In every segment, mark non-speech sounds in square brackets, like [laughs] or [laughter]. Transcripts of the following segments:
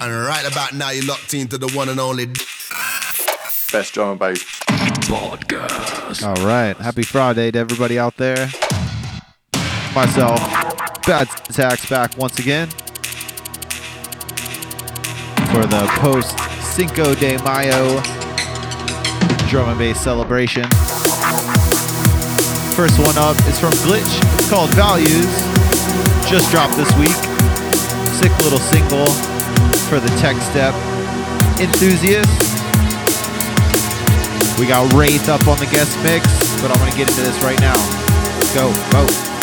And right about now, you're locked into the one and only best drum and bass podcast. All right, happy Friday to everybody out there. Myself, Bad Syntax, back once again for the post Cinco de Mayo drum and bass celebration. First one up is from Glitch. It's called Values. Just dropped this week. Sick little single for the tech step enthusiasts. We got Wraith up on the guest mix, but I'm going to get into this right now. Let's go. Vote.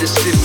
Body sifter,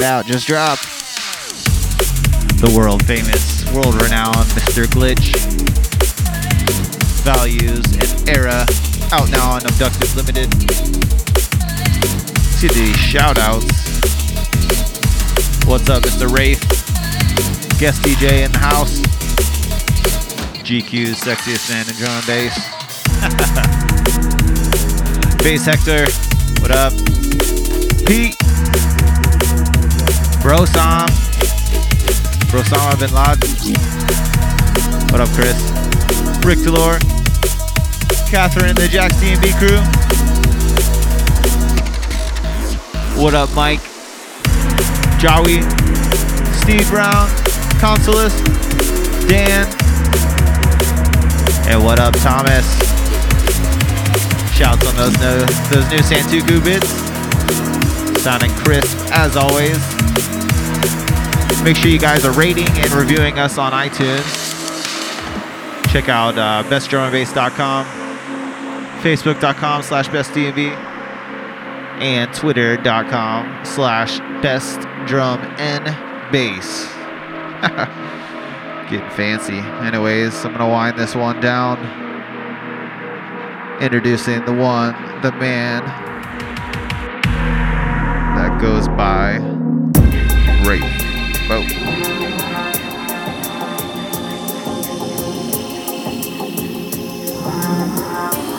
it out, just drop The world famous, world renowned Mr. Glitch. Values and Era. Out now on Abducted Limited. See the shout outs. What's up, Mr. Wraith? Guest DJ in the house. GQ's sexiest drum and bass. [laughs] Bass Hector, what up? Pete, Brosam, Brosama Bin Laden, what up, Chris? Rick Delore, Catherine and the Jack's DMB crew, what up, Mike? Jawi, Steve Brown, Consulus, Dan, and what up, Thomas? Shouts on those new, those new Santuku bits. Sounding crisp as always. Make sure you guys are rating and reviewing us on iTunes. Check out uh, bestdrumandbass.com, facebook.com slash bestdnb, and twitter.com slash bestdrumandbass. [laughs] Getting fancy. Anyways, I'm going to wind this one down introducing the one, the man that goes by Wraith. Boat. Waking